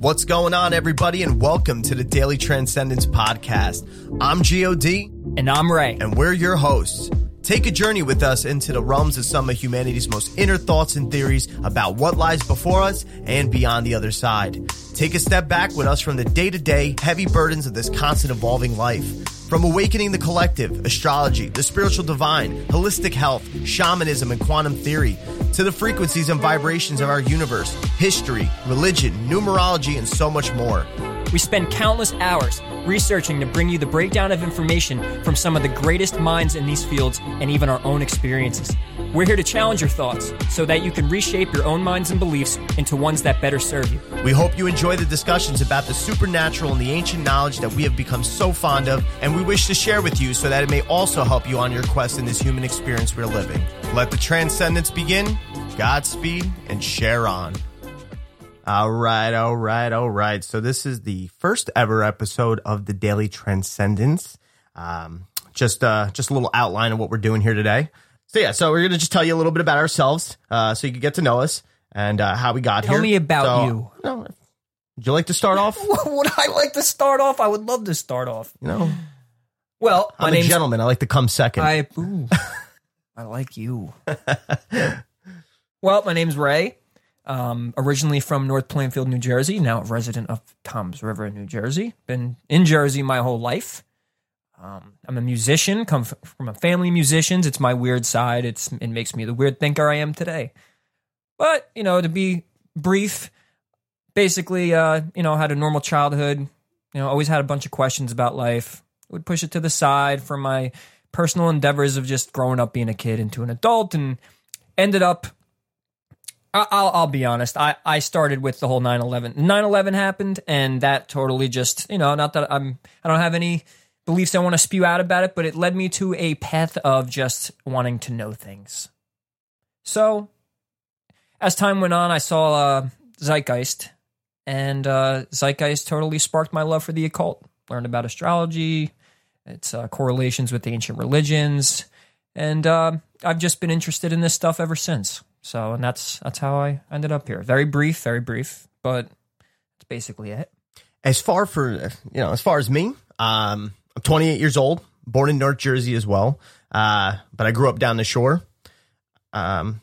What's going on, everybody, and welcome to the Daily Transcendence Podcast. I'm GOD, And I'm Ray. and we're your hosts. Take a journey with us into the realms of some of humanity's most inner thoughts and theories about what lies before us and beyond the other side. Take a step back with us from the day to day heavy burdens of this constant evolving life. From awakening the collective, astrology, the spiritual divine, holistic health, shamanism, and quantum theory, to the frequencies and vibrations of our universe, history, religion, numerology, and so much more. We spend countless hours researching to bring you the breakdown of information from some of the greatest minds in these fields and even our own experiences. We're here to challenge your thoughts so that you can reshape your own minds and beliefs into ones that better serve you. We hope you enjoy the discussions about the supernatural and the ancient knowledge that we have become so fond of, and we wish to share with you so that it may also help you on your quest in this human experience we're living. Let the transcendence begin. Godspeed and share on. All right, all right, all right. So this is the first ever episode of the Daily Transcendence. Um, just uh, just a little outline of what we're doing here today. So yeah, so we're gonna just tell you a little bit about ourselves, uh, so you can get to know us and uh, how we got here. Tell here. me about So, you. no, would you like to start off? Would I like to start off? I would love to start off. You know, Well, my I'm a name's gentleman. I like to come second. I, ooh, I like you. well, my name's Ray. Um, originally from North Plainfield, New Jersey. Now a resident of Toms River, New Jersey. Been in Jersey my whole life. Um, I'm a musician. Come from a family of musicians. It's my weird side. It's it makes me the weird thinker I am today. But you know, to be brief, basically, uh, you know, had a normal childhood. You know, always had a bunch of questions about life. Would push it to the side for my personal endeavors of just growing up being a kid into an adult, and ended up. I'll, I'll be honest. I, I started with the whole 9/11. 9/11 happened, and that totally just you know, not that I'm I don't have any beliefs I want to spew out about it, but it led me to a path of just wanting to know things. So, as time went on, I saw uh, Zeitgeist, and uh, Zeitgeist totally sparked my love for the occult. Learned about astrology, its uh, correlations with the ancient religions, and uh, I've just been interested in this stuff ever since. So, and that's that's how I ended up here. Very brief, very brief, but that's basically it. as far for you know, as far as me, um, I'm 28 years old, born in North Jersey as well, uh, but I grew up down the shore. Um,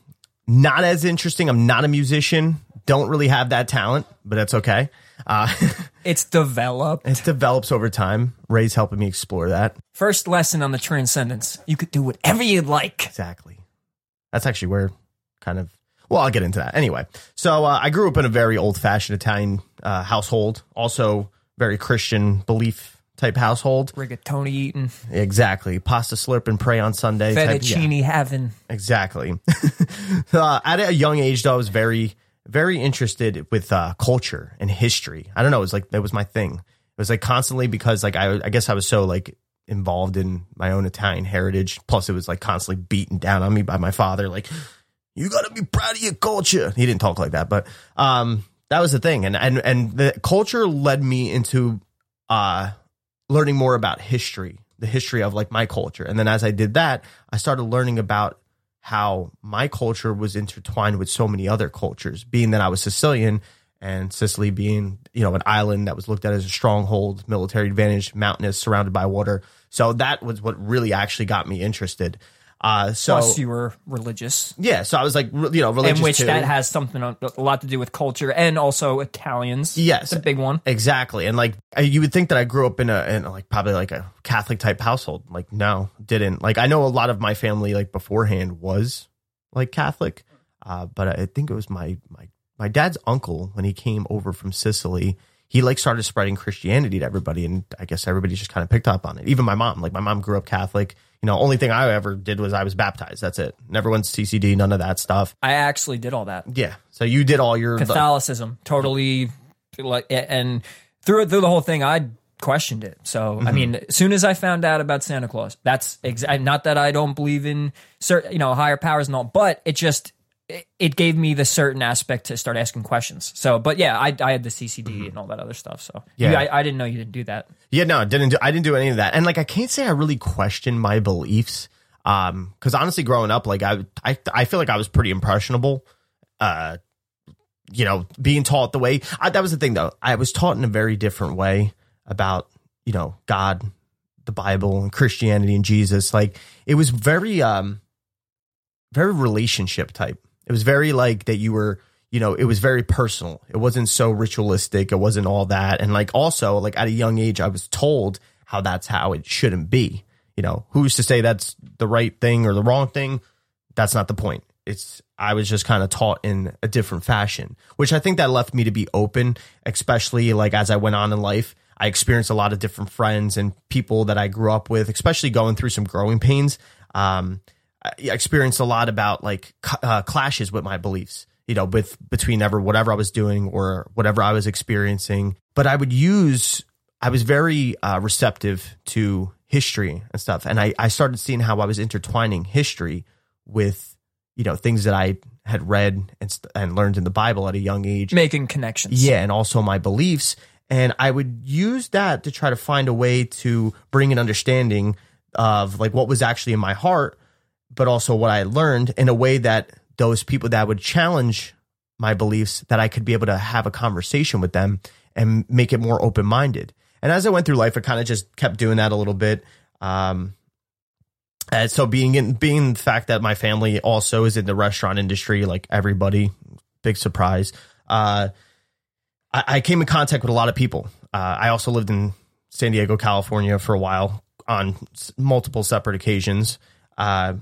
not as interesting. I'm not a musician. Don't really have that talent, but that's okay. Uh, It's developed. it develops over time. Ray's helping me explore that. First lesson on the transcendence. You could do whatever you'd like. Exactly. That's actually where kind of well, I'll get into that anyway. So uh, I grew up in a very old fashioned Italian uh, household, also very Christian belief type household. Rigatoni eating, Exactly, pasta slurp and pray on Sunday. type- yeah, fettuccine heaven. exactly. uh, at a young age, though, I was very, very interested with uh, culture and history. I don't know. It was like that was my thing. It was like constantly because like I, I guess I was so like involved in my own Italian heritage. Plus, it was like constantly beaten down on me by my father. Like, you got to be proud of your culture. He didn't talk like that, but um, that was the thing. And and and the culture led me into uh, learning more about history, the history of like my culture. And then as I did that, I started learning about how my culture was intertwined with so many other cultures, being that I was Sicilian and Sicily being, you know, an island that was looked at as a stronghold, military advantage, mountainous, surrounded by water. So that was what really actually got me interested. Uh, so Plus, you were religious, yeah, so I was like, re- you know, religious in which too. that has something a lot to do with culture and also Italians. Yes. it's a big one. Exactly. And like I- you would think that I grew up in a in like probably like a Catholic type household. Like no, didn't. Like I know a lot of my family like beforehand was like Catholic. Uh, but I think it was my my my dad's uncle when he came over from Sicily. He like started spreading Christianity to everybody, and I guess everybody just kind of picked up on it. Even my mom, like my mom grew up Catholic. You know, only thing I ever did was I was baptized. That's it. Never went to CCD, none of that stuff. I actually did all that. Yeah. So you did all your Catholicism, totally like, and through through the whole thing, I questioned it. So Mm-hmm. I mean, as soon as I found out about Santa Claus, that's exa- not that I don't believe in certain, you know, higher powers and all, but it just it, it gave me the certain aspect to start asking questions. So, but yeah, I, I had the CCD and all that other stuff. So Mm-hmm. Yeah. yeah, I, I didn't know you didn't do that. Yeah, no, didn't do, I didn't do any of that. And like I can't say I really questioned my beliefs. Um, cuz honestly growing up like I I I feel like I was pretty impressionable. Uh you know, being taught the way I, that was the thing though. I was taught in a very different way about, you know, God, the Bible and Christianity and Jesus. Like it was very um very relationship type. It was very like that you were, you know, it was very personal. It wasn't so ritualistic. It wasn't all that. And like also, like at a young age, I was told how that's how it shouldn't be. You know, who's to say that's the right thing or the wrong thing? That's not the point. It's I was just kind of taught in a different fashion, which I think that left me to be open, especially like as I went on in life. I experienced a lot of different friends and people that I grew up with, especially going through some growing pains. Um, experienced a lot about like uh, clashes with my beliefs, you know, with between ever whatever I was doing or whatever I was experiencing. But I would use, I was very uh, receptive to history and stuff, and I I started seeing how I was intertwining history with you know things that I had read and and learned in the Bible at a young age. Making connections. Yeah, and also my beliefs. And I would use that to try to find a way to bring an understanding of like what was actually in my heart, but also what I learned in a way that those people that would challenge my beliefs, that I could be able to have a conversation with them and make it more open minded. And as I went through life, I kind of just kept doing that a little bit. Um, and so being in being the fact that my family also is in the restaurant industry, like everybody, big surprise. Uh, I, I came in contact with a lot of people. Uh, I also lived in San Diego, California for a while on multiple separate occasions. Uh,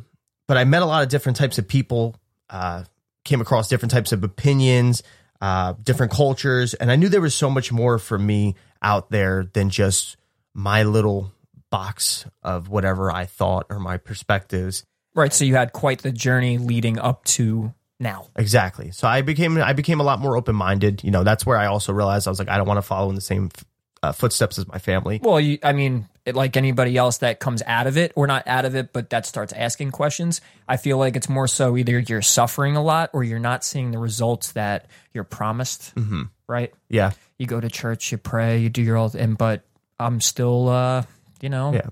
but I met a lot of different types of people, uh, came across different types of opinions, uh, different cultures. And I knew there was so much more for me out there than just my little box of whatever I thought or my perspectives. Right. So you had quite the journey leading up to now. Exactly. So I became I became a lot more open minded. You know, that's where I also realized I was like, I don't want to follow in the same uh, footsteps as my family. Well, you, I mean, it, like anybody else that comes out of it, or not out of it, but that starts asking questions, I feel like it's more so either you're suffering a lot or you're not seeing the results that you're promised. Mm-hmm. Right? Yeah. You go to church, you pray, you do your all, and but I'm still, uh, you know, Yeah.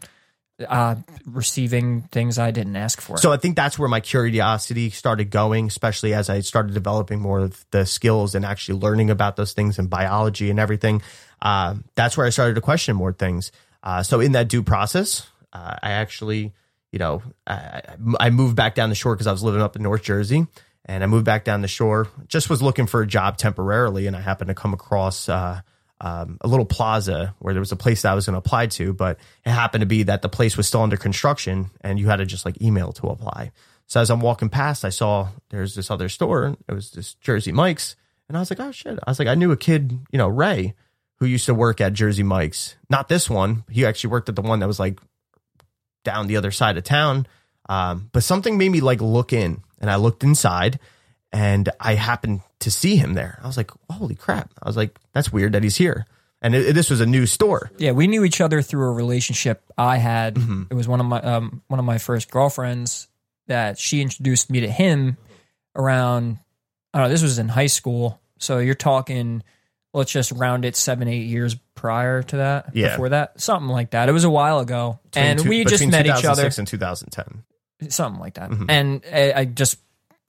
Uh, receiving things I didn't ask for. So I think that's where my curiosity started going, especially as I started developing more of the skills and actually learning about those things in biology and everything. Uh, that's where I started to question more things. Uh, so in that due process, uh, I actually, you know, I, I moved back down the shore because I was living up in North Jersey, and I moved back down the shore. Just was looking for a job temporarily, and I happened to come across. Uh, um, a little plaza where there was a place that I was going to apply to, but it happened to be that the place was still under construction and you had to just like email to apply. So as I'm walking past, I saw there's this other store. It was this Jersey Mike's. And I was like, oh shit. I was like, I knew a kid, you know, Ray, who used to work at Jersey Mike's. Not this one. He actually worked at the one that was like down the other side of town. Um, but something made me like look in and I looked inside and I happened to see him there. I was like, holy crap. I was like, that's weird that he's here. And it, this was a new store. yeah, we knew each other through a relationship I had. Mm-hmm. It was one of my um, one of my first girlfriends that she introduced me to him around. I don't know. This was in high school, so you're talking. Let's just round it seven, eight years prior to that. Yeah. Before that, something like that. It was a while ago, and two- we just met each other. 2006 and 2010. something like that. Mm-hmm. And I, I just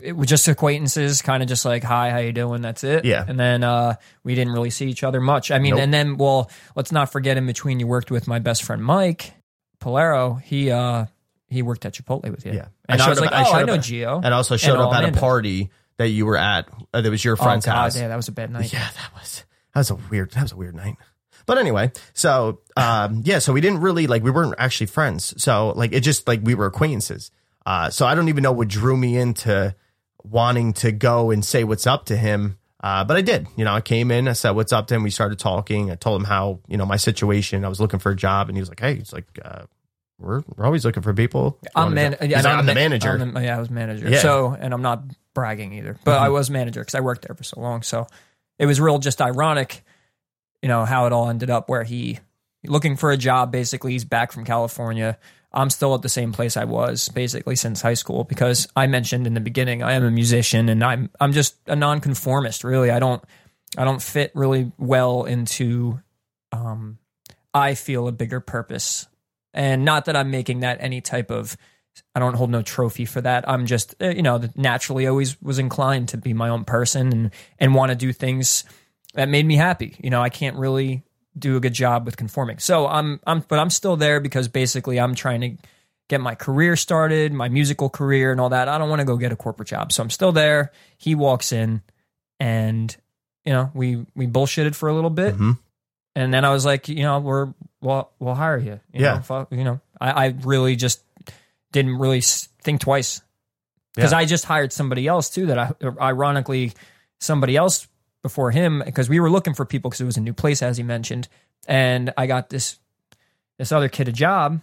it was just acquaintances, kind of just like, "Hi, how you doing?" That's it. Yeah. And then uh, we didn't really see each other much. I mean, Nope. and then well, let's not forget in between you worked with my best friend Mike Polero. He uh he worked at Chipotle with you. Yeah. And I, showed was up- like, oh, I know at- Gio. And also showed And up at a party that you were at. Uh, that was your oh friend's God, house. yeah, that was a bad night. Yeah, that was that was a weird that was a weird night. But anyway, so um yeah, so we didn't really like we weren't actually friends. So like it just like we were acquaintances. Uh so I don't even know what drew me into wanting to go and say what's up to him. Uh, but I did. You know, I came in, I said, what's up to him? We started talking. I told him how, you know, my situation. I was looking for a job. And he was like, hey, he's like, uh, we're, we're always looking for people. You I'm man. job." yeah, I'm I'm the manager. I'm the- yeah, I was manager. Yeah. Mm-hmm. So, and I'm not bragging either, but I was manager because I worked there for so long. So it was real, just ironic, you know, how it all ended up where he looking for a job. Basically, he's back from California. I'm still at the same place I was basically since high school because I mentioned in the beginning I am a musician and I'm I'm just a nonconformist. Really, I don't I don't fit really well into. Um, I feel a bigger purpose, and not that I'm making that any type of. I don't hold no trophy for that. I'm just, uh, you know, naturally always was inclined to be my own person and and want to do things that made me happy. You know, I can't really do a good job with conforming. So I'm I'm but I'm still there because basically I'm trying to get my career started, my musical career and all that. I don't want to go get a corporate job. So I'm still there. He walks in and you know, we we bullshitted for a little bit. Mhm. And then I was like, you know, we're we'll we'll hire you. you Yeah. know, fuck, you know, I, I really just didn't really think twice because Yeah. I just hired somebody else too. That I ironically somebody else before him because we were looking for people because it was a new place as he mentioned, and I got this this other kid a job,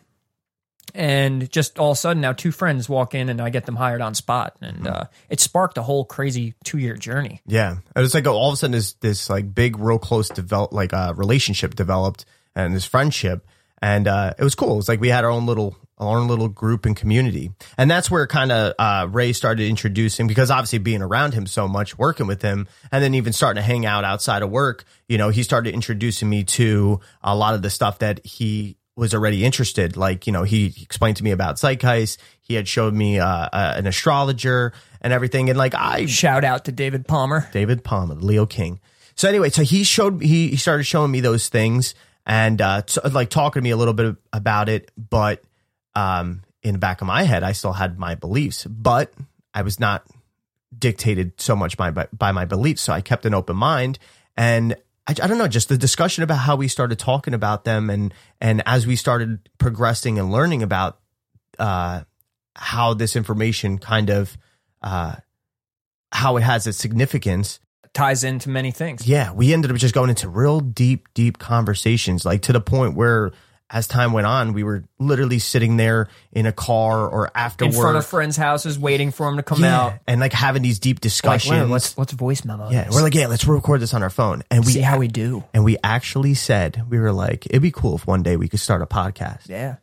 and just all of a sudden now two friends walk in and I get them hired on spot, and uh, it sparked a whole crazy two year journey. Yeah, it was like all of a sudden this this like big, real close develop like uh, relationship developed and this friendship, and uh, it was cool. It was like we had our own little our own little group and community, and that's where kind of uh, Ray started introducing because obviously being around him so much, working with him, and then even starting to hang out outside of work. You know, he started introducing me to a lot of the stuff that he was already interested. Like, you know, he explained to me about Zeitgeist. He had showed me uh, uh, an astrologer and everything, and like I Shout out to David Palmer. David Palmer, Leo King. So anyway, so he showed he he started showing me those things and uh t- like talking to me a little bit about it, but um in the back of my head I still had my beliefs, but I was not dictated so much by by, by my beliefs, so I kept an open mind and I, I don't know, just the discussion about how we started talking about them and and as we started progressing and learning about uh how this information kind of uh how it has its significance Ties into many things. yeah, we ended up just going into real deep, deep conversations, like to the point where as time went on, we were literally sitting there in a car or after in work. front of friends' houses, waiting for him to come yeah, out. and like having these deep Like, discussions. "Leonard, let's let's voice memo. yeah, we're like, yeah, let's record this on our phone. And we see how we do. and we actually said we were like, it'd be cool if one day we could start a podcast. Yeah.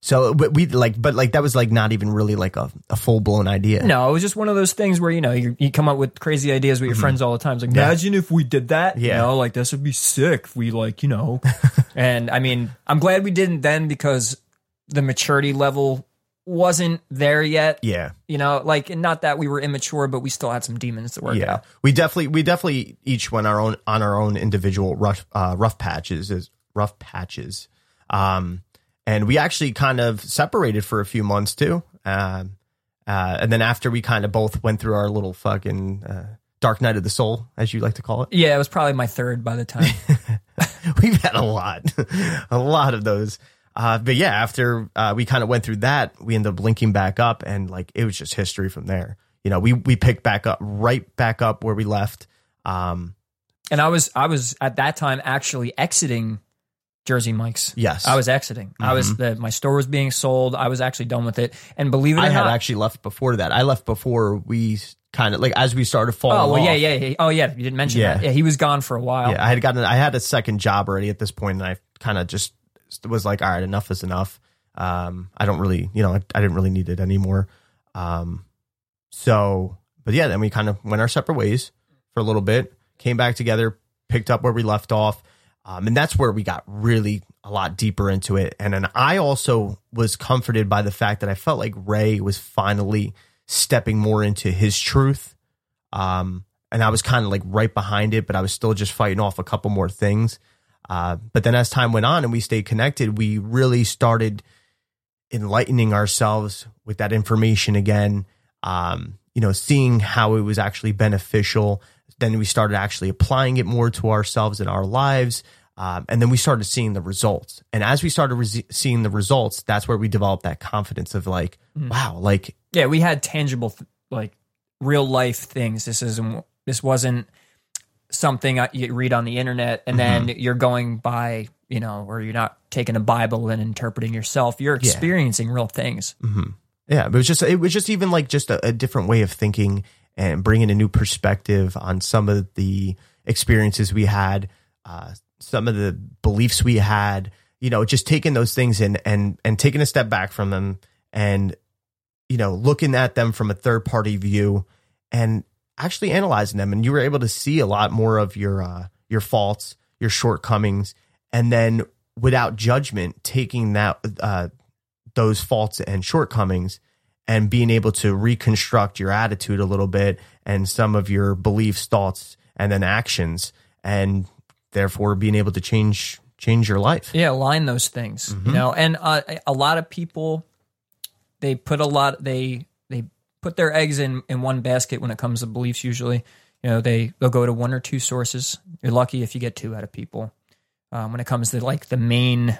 So but we like, but like that was like not even really like a, a full blown idea. No, it was just one of those things where you know you, you come up with crazy ideas with your friends all the time. It's like Mm-hmm. Yeah. imagine if we did that. You Yeah. know, like this would be sick. If we like you know, and I mean, I'm glad we didn't then because the maturity level wasn't there yet. Yeah. You know, like not that we were immature, but we still had some demons to work yeah, out. we definitely we definitely each went our own on our own individual rough uh, rough patches is rough patches, um, and we actually kind of separated for a few months too, um, uh, and then after we kind of both went through our little fucking uh, dark night of the soul, as you like to call it. Yeah, it was probably my third by the time. We've had a lot, a lot of those. Uh, but yeah, after uh, we kind of went through that, we ended up linking back up, and like it was just history from there. You know, we we picked back up right back up where we left. Um, and I was I was at that time actually exiting Jersey Mike's. Yes. I was exiting. I was the, my store was being sold. I was actually done with it. And believe it or I had actually left before that. I left before we kind of like as we started falling. Oh well, yeah, yeah, yeah. Oh yeah, you didn't mention Yeah. that. Yeah, he was gone for a while. Yeah, I had gotten. I had a second job already at this point, and I kind of just was like, all right, enough is enough. Um, I don't really, you know, I, I didn't really need it anymore. Um, so, but yeah, then we kind of went our separate ways for a little bit, came back together, picked up where we left off. Um, and that's where we got really a lot deeper into it. And then I also was comforted by the fact that I felt like Ray was finally stepping more into his truth. Um, and I was kind of like right behind it, but I was still just fighting off a couple more things. Uh, but then as time went on and we stayed connected, we really started enlightening ourselves with that information again. Um, you know, seeing how it was actually beneficial. Then we started actually applying it more to ourselves and our lives. Um, and then we started seeing the results. And as we started re- seeing the results, that's where we developed that confidence of like, wow, like Yeah, we had tangible, th- like real life things. This isn't. This wasn't something you read on the internet and Mm-hmm. then you're going by, you know, or you're not taking a Bible and interpreting yourself. You're experiencing real things. Yeah, it was just it was just even like just a, a different way of thinking and bringing a new perspective on some of the experiences we had, uh, some of the beliefs we had. You know, just taking those things and and and taking a step back from them and you know looking at them from a third party view and actually analyzing them. And you were able to see a lot more of your uh, your faults, your shortcomings, and then without judgment, taking that uh, those faults and shortcomings and being able to reconstruct your attitude a little bit and some of your beliefs, thoughts, and then actions, and therefore being able to change change your life. Yeah, align those things, Mm-hmm. you know. And uh, a lot of people, they put a lot, they they put their eggs in in one basket when it comes to beliefs. Usually, you know, they they'll go to one or two sources. You're lucky if you get two out of people. Um, when it comes to like the main,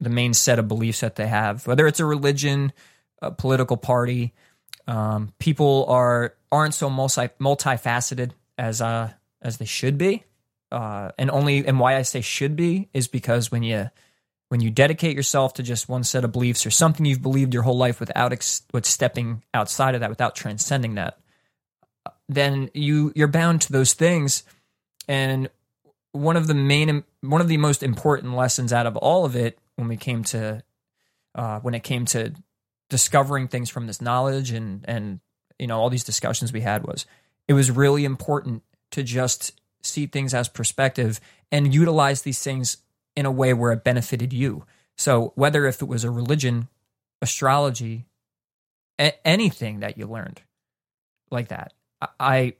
the main set of beliefs that they have, whether it's a religion, a political party, um, people are aren't so multi multifaceted as uh as they should be uh, and only and why I say should be is because when you when you dedicate yourself to just one set of beliefs or something you've believed your whole life without ex- with stepping outside of that, without transcending that, then you you're bound to those things. And one of the main one of the most important lessons out of all of it when we came to uh, when it came to discovering things from this knowledge and and you know all these discussions we had was it was really important to just see things as perspective and utilize these things in a way where it benefited you. So whether if it was a religion, astrology, a- anything that you learned like that, I, I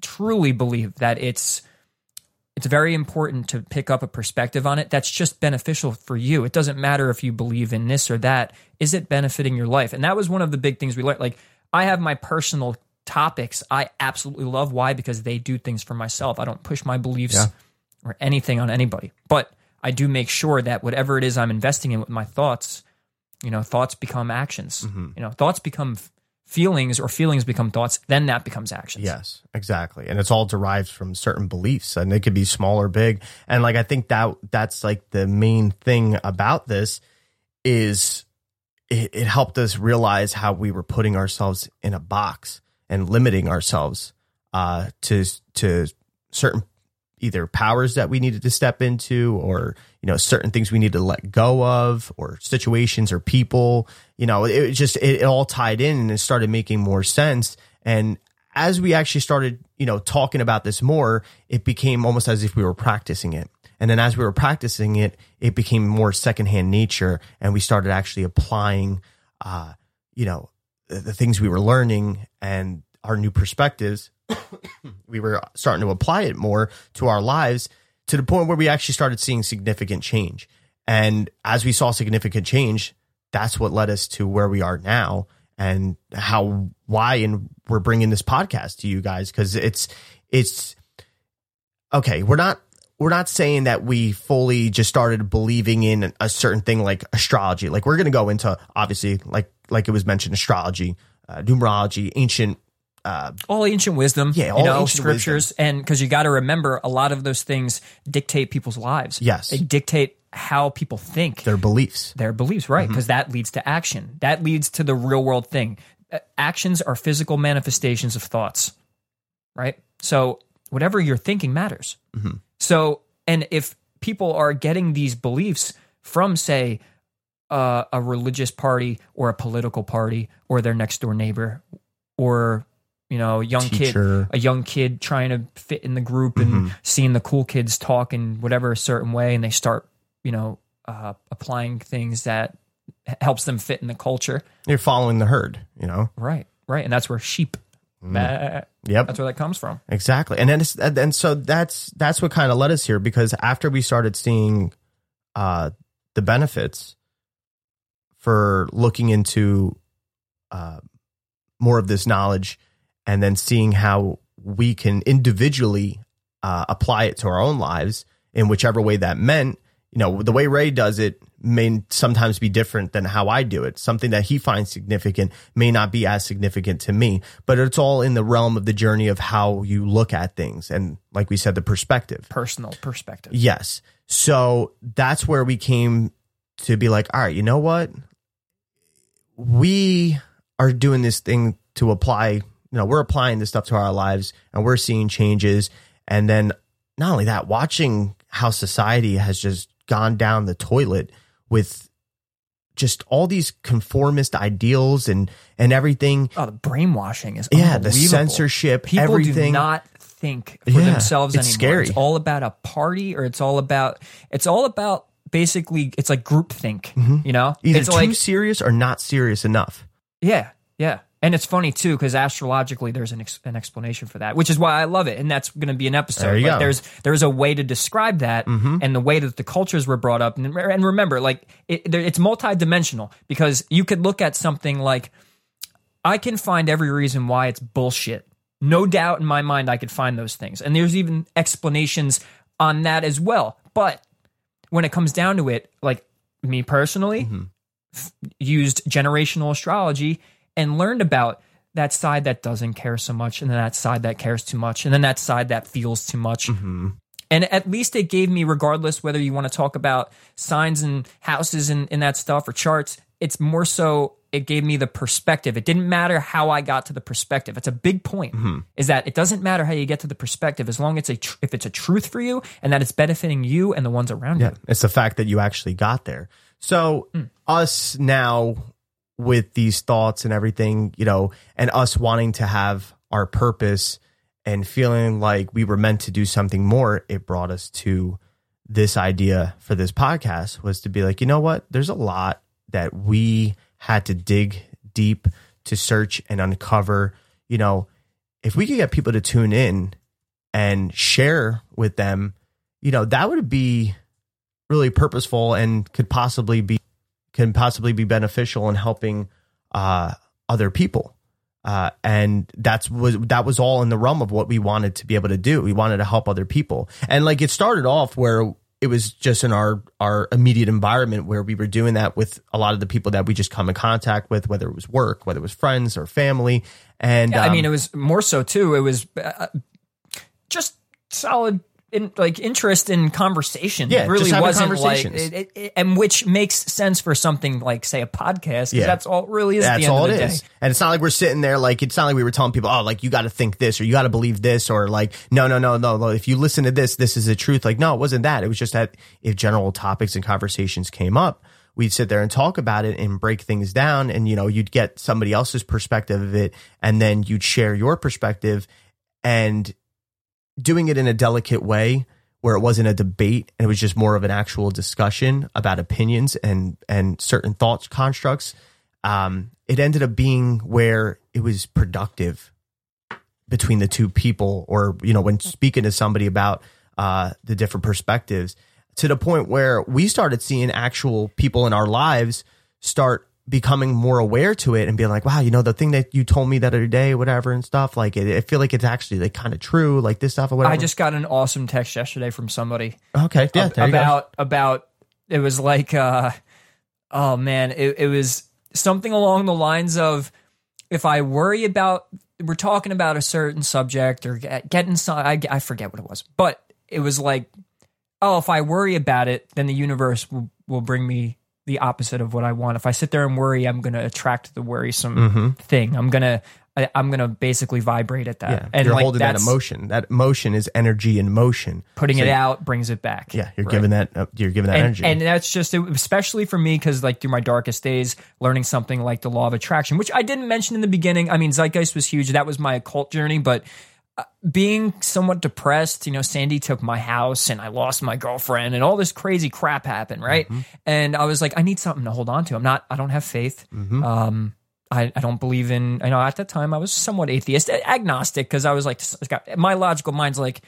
truly believe that it's it's very important to pick up a perspective on it that's just beneficial for you. It doesn't matter if you believe in this or that. Is it benefiting your life? And that was one of the big things we learned. Like I have my personal topics I absolutely love. Why? Because they do things for myself. I don't push my beliefs Yeah. or anything on anybody. But I do make sure that whatever it is I'm investing in with my thoughts, you know, thoughts become actions. Mm-hmm. You know, thoughts become f- feelings or feelings become thoughts. Then that becomes actions. Yes, exactly. And it's all derived from certain beliefs and they could be small or big. And like I think that that's like the main thing about this is it, it helped us realize how we were putting ourselves in a box and limiting ourselves uh to to certain either powers that we needed to step into or you know certain things we need to let go of or situations or people. You know it just it, it all tied in and it started making more sense. And as we actually started you know talking about this more it became almost as if we were practicing it. And then as we were practicing it it became more secondhand nature and we started actually applying uh you know the, the things we were learning and our new perspectives we were starting to apply it more to our lives to the point where we actually started seeing significant change. And as we saw significant change, that's what led us to where we are now and how, why, and we're bringing this podcast to you guys because it's, it's, okay, we're not, we're not saying that we fully just started believing in a certain thing like astrology. Like we're going to go into obviously, like, like it was mentioned, astrology, uh, numerology, ancient uh, all ancient wisdom, Yeah, all you know, ancient scriptures, and because you got to remember, a lot of those things dictate people's lives. Yes. they dictate how people think, their beliefs. their beliefs, right? Because that leads to action. That leads to the real world thing. Uh, Actions are physical manifestations of thoughts, right? So whatever you're thinking matters. So, and if people are getting these beliefs from, say, uh, a religious party or a political party or their next door neighbor or you know, a young Teacher. kid, a young kid trying to fit in the group and seeing the cool kids talk in whatever a certain way, and they start, you know, uh, applying things that helps them fit in the culture. You're following the herd, you know? Right, right, and that's where sheep. Bah, Yep. that's where that comes from. Exactly. And then it's, and and so that's that's what kind of led us here because after we started seeing uh the benefits for looking into uh more of this knowledge and then seeing how we can individually uh, apply it to our own lives in whichever way that meant you know the way ray does it may sometimes be different than how I do it. Something that he finds significant may not be as significant to me, but it's all in the realm of the journey of how you look at things. And like we said, the perspective. Personal perspective. Yes. So that's where we came to be like, all right, you know what? We are doing this thing to apply, you know, we're applying this stuff to our lives and we're seeing changes. And then not only that, watching how society has just gone down the toilet with just all these conformist ideals and and everything. Oh, the brainwashing is Yeah, the censorship, People do not think for Yeah, themselves it's anymore. scary. It's all about a party, or it's all about it's all about basically it's like groupthink. You know, Mm-hmm. Either it's too like serious or not serious enough. yeah, yeah. And it's funny too because astrologically, there's an, ex- an explanation for that, which is why I love it, and that's going to be an episode. There you Like, go. Mm-hmm. There's there's a way to describe that, and the way that the cultures were brought up, and, and remember, like it, there- it's multidimensional because you could look at something like I can find every reason why it's bullshit. No doubt in my mind, I could find those things, and there's even explanations on that as well. But when it comes down to it, like me personally, f- used generational astrology and learned about that side that doesn't care so much, and then that side that cares too much, and then that side that feels too much. Mm-hmm. And at least it gave me, regardless whether you want to talk about signs and houses and, and that stuff or charts, it's more so it gave me the perspective. It didn't matter how I got to the perspective. It's a big point. Mm-hmm. Is that it doesn't matter how you get to the perspective as long as it's a tr- if it's a truth for you and that it's benefiting you and the ones around Yeah, you. it's the fact that you actually got there. So mm. us now with these thoughts and everything, you know, and us wanting to have our purpose and feeling like we were meant to do something more, it brought us to this idea for this podcast was to be like, you know what? There's a lot that we had to dig deep to search and uncover. You know, if we could get people to tune in and share with them, you know, that would be really purposeful and could possibly be can possibly be beneficial in helping uh, other people. Uh, and that's was that was all in the realm of what we wanted to be able to do. We wanted to help other people, and like it started off where it was just in our our immediate environment where we were doing that with a lot of the people that we just come in contact with, whether it was work, whether it was friends or family. And Yeah, I mean, um, it was more so too. It was uh, just solid. In, like interest in conversation, Yeah, it really wasn't like, it, it, it- and which makes sense for something like say a podcast. Yeah. that's all really is. That's the end all of it is. Day. And it's not like we're sitting there like it's not like we were telling people, oh, like you got to think this or you got to believe this or like no, no, no, no, no. If you listen to this, this is the truth. Like no, it wasn't that. It was just that if general topics and conversations came up, we'd sit there and talk about it and break things down, and you know you'd get somebody else's perspective of it, and then you'd share your perspective, and doing it in a delicate way where it wasn't a debate and it was just more of an actual discussion about opinions and and certain thoughts constructs um it ended up being where it was productive between the two people or you know when speaking to somebody about uh the different perspectives to the point where we started seeing actual people in our lives start becoming more aware to it and being like, wow, you know, the thing that you told me that other day, whatever, and stuff. Like, it, I feel like it's actually like kind of true, like this stuff or whatever. I just got an awesome text yesterday from somebody okay, yeah, go. about about it was like uh oh man it, it was something along the lines of if i worry about we're talking about a certain subject or get, getting some I, I forget what it was but it was like oh if i worry about it then the universe will, will bring me the opposite of what i want if i sit there and worry i'm going to attract the worrisome thing i'm going to i'm going to basically vibrate at that Mm-hmm. Yeah, and you're like holding that emotion. That emotion is energy in motion. putting So, it out brings it back Yeah, you're Right. giving that. Uh, you're giving that and, energy. and that's just especially for me because like through my darkest days learning something like the law of attraction which i didn't mention in the beginning i mean zeitgeist was huge that was my occult journey but being somewhat depressed you know sandy took my house and i lost my girlfriend and all this crazy crap happened right Mm-hmm. and i was like i need something to hold on to i'm not i don't have faith Mm-hmm. um I, I don't believe in you know at that time I was somewhat atheist agnostic because I was like got- my logical mind's like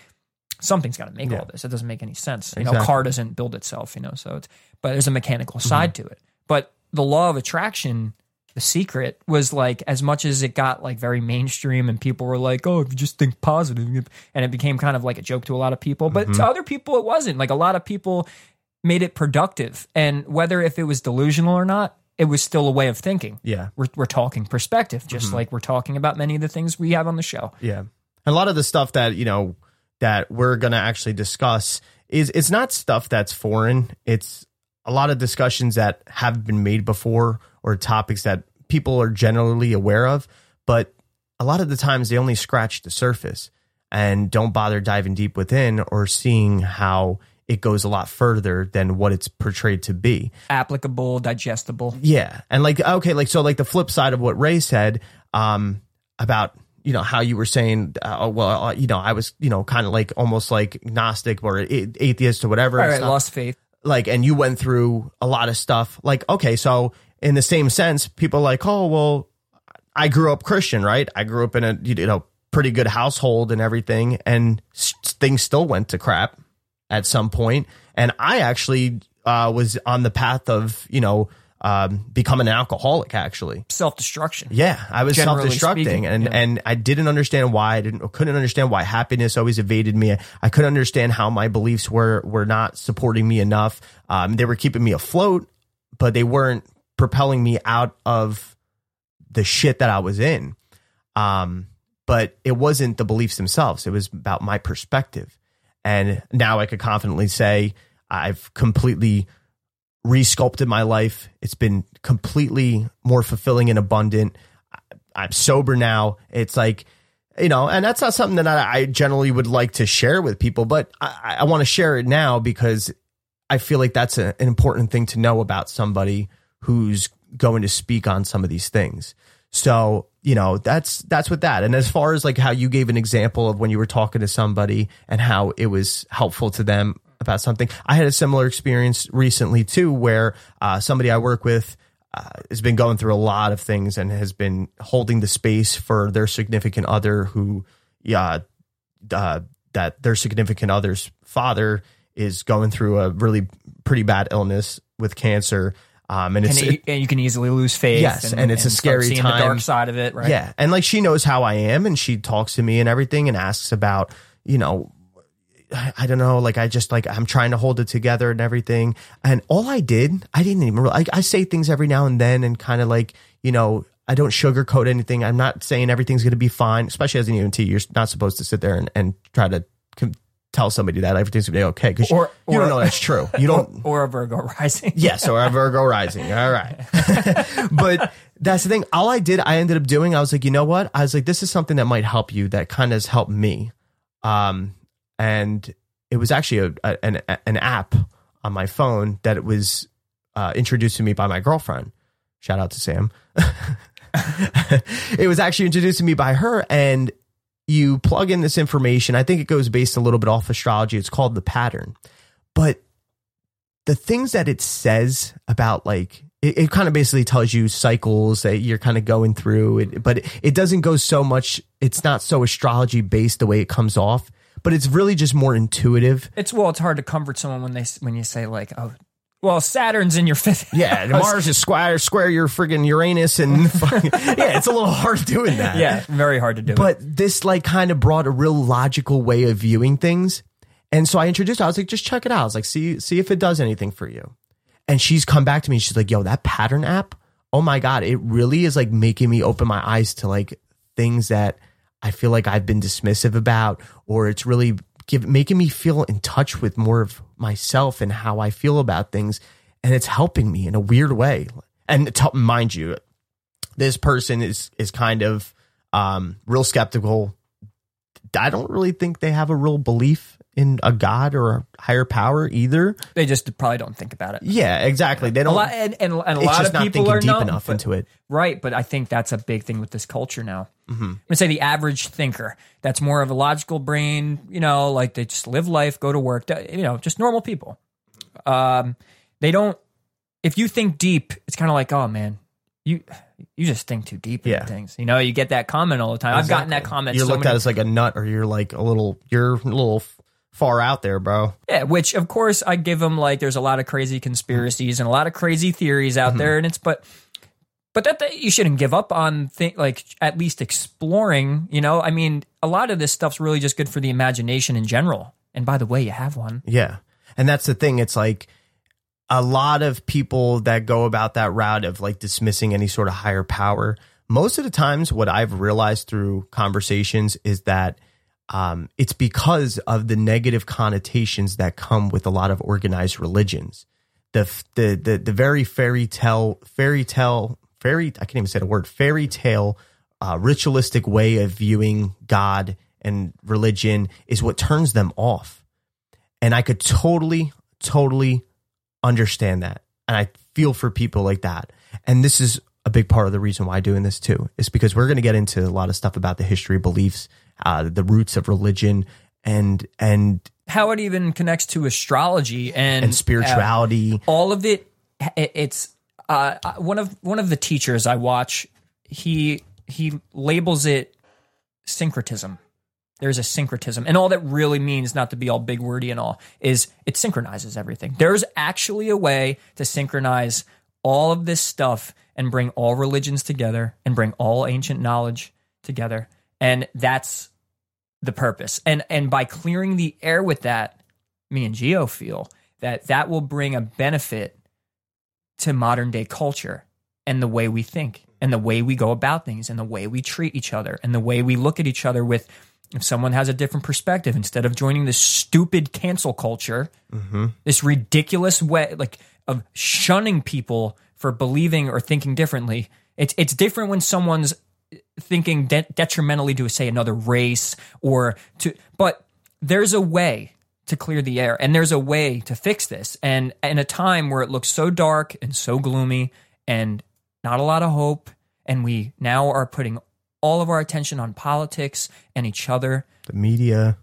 something's got to make all this. It doesn't make any sense. You know, car doesn't build itself. You know, so it's but there's a mechanical side to it. But the law of attraction, the secret was like as much as it got like very mainstream and people were like, oh, if you just think positive, and it became kind of like a joke to a lot of people. But to mm-hmm. other people, it wasn't. Like a lot of people made it productive. And whether if it was delusional or not, it was still a way of thinking. Yeah. We're, we're talking perspective, just mm-hmm. like we're talking about many of the things we have on the show. Yeah. A lot of the stuff that, you know, that we're going to actually discuss is it's not stuff that's foreign. It's a lot of discussions that have been made before or topics that people are generally aware of, but a lot of the times they only scratch the surface and don't bother diving deep within or seeing how it goes a lot further than what it's portrayed to be. Applicable, digestible. Yeah. And like, okay, like, so like the flip side of what Ray said, um, about, you know, how you were saying, uh, well, uh, you know, I was, you know, kind of like almost like Gnostic or a- atheist or whatever. All right, lost faith. like, and you went through a lot of stuff. Like, okay, so in the same sense, people are like, oh, well, I grew up Christian, right? I grew up in a, you know, pretty good household and everything, and things still went to crap at some point. And I actually uh, was on the path of, you know, um, becoming an alcoholic, actually. Self destruction. Yeah, I was self-destructing, and yeah. and I didn't understand why. I didn't couldn't understand why happiness always evaded me. I couldn't understand how my beliefs were were not supporting me enough. Um, they were keeping me afloat, but they weren't propelling me out of the shit that I was in. Um, but it wasn't the beliefs themselves. It was about my perspective. And now I could confidently say I've completely resculpted my life. It's been completely more fulfilling and abundant. I'm sober now. It's like, you know, and that's not something that I, I generally would like to share with people, but I, I want to share it now because I feel like that's a, an important thing to know about somebody who's going to speak on some of these things. So, you know, that's that's with that. And as far as like how you gave an example of when you were talking to somebody and how it was helpful to them about something, I had a similar experience recently too, where uh, somebody I work with uh, has been going through a lot of things and has been holding the space for their significant other who, yeah, uh, that their significant other's father is going through a really pretty bad illness with cancer. Um, and And, it's, it- and you can easily lose faith. Yes, and it's a scary time. The dark side of it, right? Yeah. And like she knows how I am and she talks to me and everything and asks about, you know, I don't know, like I just like I'm trying to hold it together and everything. And all I did, I didn't even real- I, I say things every now and then and kind of like, you know, I don't sugarcoat anything. I'm not saying everything's going to be fine, especially as an EMT. You're not supposed to sit there and, and try to tell somebody that everything's to be okay because Or- you or- don't know that's true. You don't. Or a Virgo rising. Yes, or a Virgo rising. All right. but that's the thing. All I did, I ended up doing, I was like, you know what? I was like, this is something that might help you that kind of has helped me. Um, and it was actually a, a- an, an app on my phone that it was uh, introduced to me by my girlfriend. Shout out to Sam. it was actually introduced to me by her and you plug in this information. I think it goes based a little bit off astrology. It's called the pattern. But the things that it says about like it, it kind of basically tells you cycles that you're kind of going through it, but it, it doesn't go so much it's not so astrology based the way it comes off but it's really just more intuitive It's well, it's hard to comfort someone when they when you say like, oh, well, Saturn's in your fifth. yeah mars is square square your friggin uranus and yeah it's a little hard doing that. Yeah, very hard to do. but this like kind of brought a real logical way of viewing things. And so i introduced her. I was like just check it out. I was like see see if it does anything for you. And she's come back to me. She's like yo that pattern app oh my god it really is like making me open my eyes to like things that i feel like i've been dismissive about or it's really give, making me feel in touch with more of myself and how i feel about things. And it's helping me in a weird way. And to, mind you this person is is kind of um real skeptical. I don't really think they have a real belief in a god or a higher power either they just probably don't think about it. yeah exactly they don't lot, and, and, and a lot of people are deep not, enough but- into it Right, but I think that's a big thing with this culture now. Mm-hmm. I'm gonna say the average thinker that's more of a logical brain. You know, like they just live life, go to work. You know, just normal people. Um, they don't. If you think deep, it's kind of like, oh man, you you just think too deep Yeah. into things. You know, you get that comment all the time. I've gotten that comment. you're so looked many at as like a nut or you're like a little you're a little far out there bro Yeah, which of course I give them like there's a lot of crazy conspiracies and a lot of crazy theories out mm-hmm. there, and it's but but that, that you shouldn't give up on think like at least exploring. You know, I mean, a lot of this stuff's really just good for the imagination in general. And by the way, you have one. Yeah. And that's the thing. It's like a lot of people that go about that route of like dismissing any sort of higher power, most of the times, what I've realized through conversations is that um, it's because of the negative connotations that come with a lot of organized religions. The the the, the very fairy tale fairy tale fairy I can't even say the word fairy tale uh, ritualistic way of viewing God and religion is what turns them off. And I could totally, totally understand that. And I feel for people like that. And this is a big part of the reason why I'm doing this too, is because we're going to get into a lot of stuff about the history, beliefs, uh, the roots of religion, and and how it even connects to astrology and, and spirituality. Uh, all of it, it's uh, one of one of the teachers I watch. He he labels it syncretism. There's a syncretism, and all that really means, not to be all big wordy and all, is it synchronizes everything. There's actually a way to synchronize all of this stuff and bring all religions together and bring all ancient knowledge together, and that's the purpose. And and by clearing the air with that, me and Geo feel that that will bring a benefit to modern day culture and the way we think and the way we go about things and the way we treat each other and the way we look at each other with if someone has a different perspective instead of joining this stupid cancel culture mm-hmm. this ridiculous way like of shunning people for believing or thinking differently it's it's different when someone's thinking de- detrimentally to say another race or to but there's a way to clear the air and there's a way to fix this and in a time where it looks so dark and so gloomy and not a lot of hope. And we now are putting all of our attention on politics and each other. The media.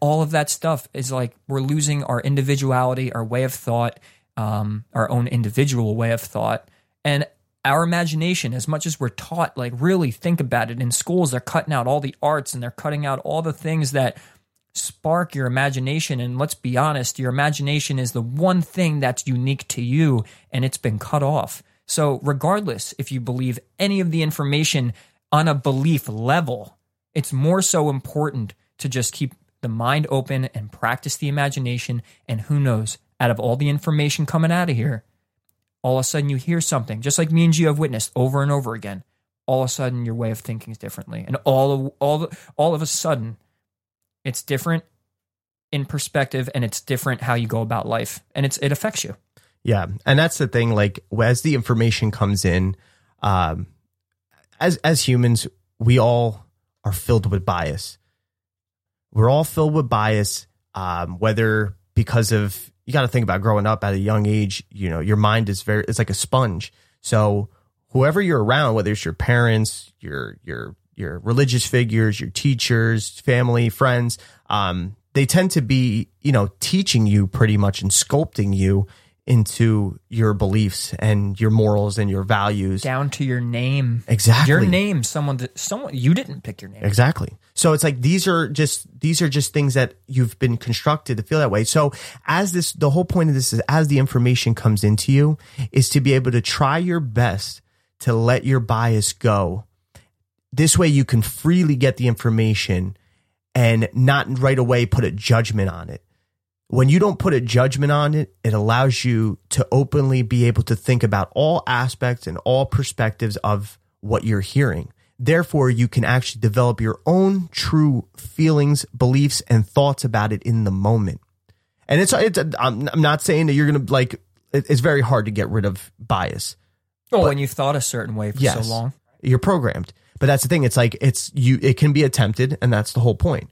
All of that stuff is like we're losing our individuality, our way of thought, um, our own individual way of thought. And our imagination, as much as we're taught, like really think about it in schools, they're cutting out all the arts and they're cutting out all the things that spark your imagination. And let's be honest, your imagination is the one thing that's unique to you and it's been cut off. So, regardless if you believe any of the information on a belief level, it's more so important to just keep the mind open and practice the imagination. And who knows, out of all the information coming out of here, all of a sudden you hear something, just like me and Gio have witnessed over and over again. All of a sudden, your way of thinking is differently, and all of, all all of a sudden, it's different in perspective, and it's different how you go about life, and it's it affects you. Yeah, and that's the thing. Like as the information comes in, um, as as humans, we all are filled with bias. We're all filled with bias, um, whether because of you got to think about growing up at a young age. You know, your mind is very it's like a sponge. So whoever you're around, whether it's your parents, your your your religious figures, your teachers, family, friends, um, they tend to be you know teaching you pretty much and sculpting you into your beliefs and your morals and your values down to your name exactly your name someone that someone you didn't pick your name exactly so it's like these are just these are just things that you've been constructed to feel that way. So as this the whole point of this is as the information comes into you is to be able to try your best to let your bias go. This way you can freely get the information and not right away put a judgment on it. When you don't put a judgment on it, it allows you to openly be able to think about all aspects and all perspectives of what you're hearing. Therefore, you can actually develop your own true feelings, beliefs, and thoughts about it in the moment. And it's, it's I'm not saying that you're going to like, it's very hard to get rid of bias. Oh, when you've thought a certain way for yes, so long. You're programmed. But that's the thing. It's like, it's you, it can be attempted, and that's the whole point.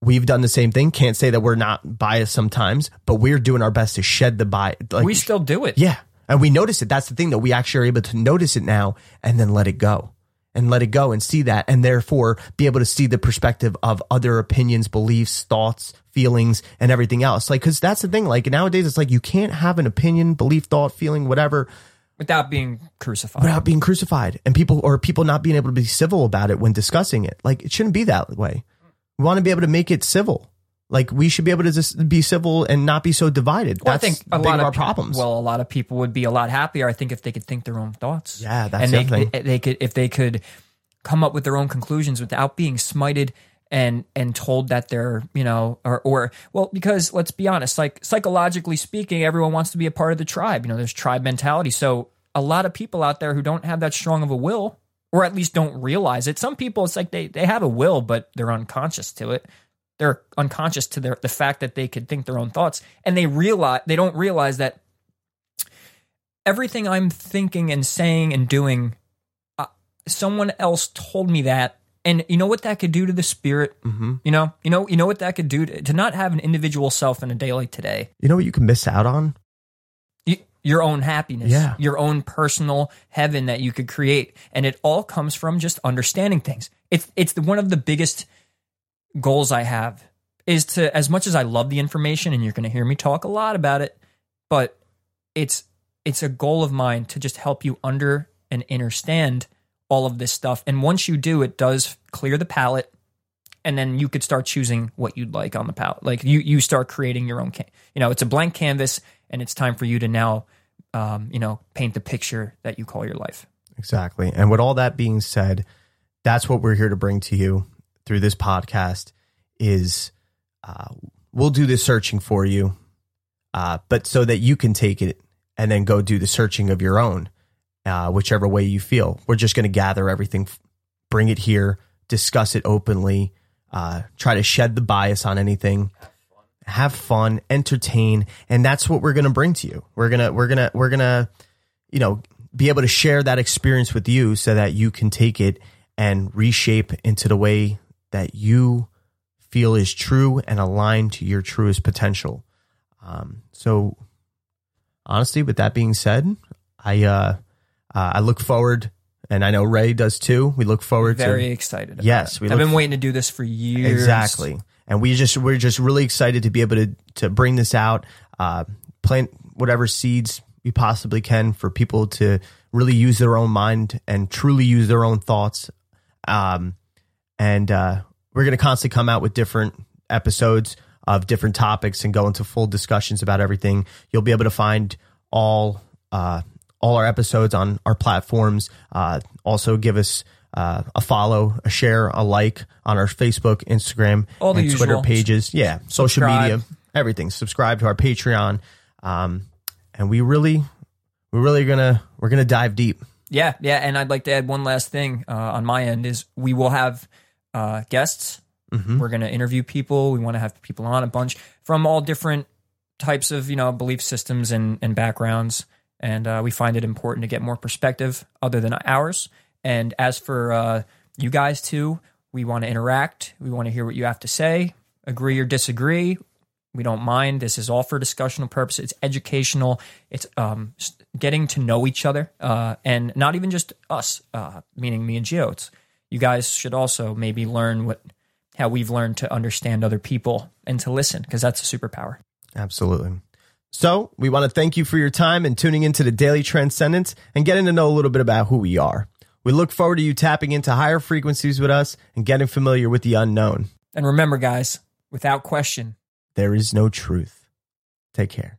We've done the same thing. Can't say that we're not biased sometimes, but we're doing our best to shed the bias. Like, we still do it. Yeah. And we notice it. That's the thing that we actually are able to notice it now and then let it go and let it go and see that and therefore be able to see the perspective of other opinions, beliefs, thoughts, feelings, and everything else. Like, cause that's the thing. Like nowadays, it's like you can't have an opinion, belief, thought, feeling, whatever. Without being crucified. Without being crucified. And people, or people not being able to be civil about it when discussing it. Like, it shouldn't be that way. We want to be able to make it civil. Like we should be able to just be civil and not be so divided. Well, That's I think a lot of, our problems. Well, a lot of people would be a lot happier, I think, if they could think their own thoughts. Yeah, that's and they, they, they could if they could come up with their own conclusions without being smited and and told that they're you know or or well because let's be honest like psychologically speaking everyone wants to be a part of the tribe you know there's tribe mentality so a lot of people out there who don't have that strong of a will or at least don't realize it some people it's like they they have a will but they're unconscious to it they're unconscious to their the fact that they could think their own thoughts. And they realize they don't realize that everything i'm thinking and saying and doing uh, someone else told me that. And you know what that could do to the spirit? Mm-hmm. you know you know you know what that could do to, to not have an individual self in a day like today. You know what you can miss out on? your own happiness. Yeah. your own personal heaven that you could create. And it all comes from just understanding things. It's it's the, one of the biggest goals i have is to as much as i love the information and you're going to hear me talk a lot about it but it's it's a goal of mine to just help you under and understand all of this stuff. And once you do it does clear the palette and then you could start choosing what you'd like on the palette like you you start creating your own can- you know it's a blank canvas and it's time for you to now um, you know paint the picture that you call your life. Exactly. And with all that being said, that's what we're here to bring to you through this podcast is uh, we'll do the searching for you, uh, but so that you can take it and then go do the searching of your own, uh, whichever way you feel. We're just going to gather everything, bring it here, discuss it openly, uh, try to shed the bias on anything have fun, entertain, and that's what we're going to bring to you. We're to we're to we're to you know, be able to share that experience with you so that you can take it and reshape into the way that you feel is true and aligned to your truest potential. Um, so honestly, with that being said, I, uh, uh, I look forward and I know Ray does too. We look forward very to very excited about Yes, we i've been f- waiting to do this for years Exactly. And we just we're just really excited to be able to to bring this out, uh, plant whatever seeds we possibly can for people to really use their own mind and truly use their own thoughts. Um, and uh, we're going to constantly come out with different episodes of different topics and go into full discussions about everything. You'll be able to find all uh, all our episodes on our platforms. Uh, also, give us uh, a follow, a share, a like on our Facebook, Instagram, All the and Twitter pages. Yeah, social Subscribe. media, everything. Subscribe to our Patreon, um, and we really, we're really gonna we're gonna dive deep. Yeah, yeah, and I'd like to add one last thing uh, on my end is we will have uh, guests. Mhm. We're going to interview people. We want to have people on a bunch from all different types of you know belief systems and and backgrounds, and uh, we find it important to get more perspective other than ours. And as for uh, you guys too, we want to interact. We want to hear what you have to say, agree or disagree. We don't mind. This is all for discussional purposes. It's educational. It's um, getting to know each other, uh, and not even just us, uh, meaning me and Geo. It's you guys should also maybe learn what how we've learned to understand other people and to listen because that's a superpower. Absolutely. So we want to thank you for your time and tuning into the Daily Transcendence and getting to know a little bit about who we are. We look forward to you tapping into higher frequencies with us and getting familiar with the unknown. And remember, guys, without question, There is no truth. Take care.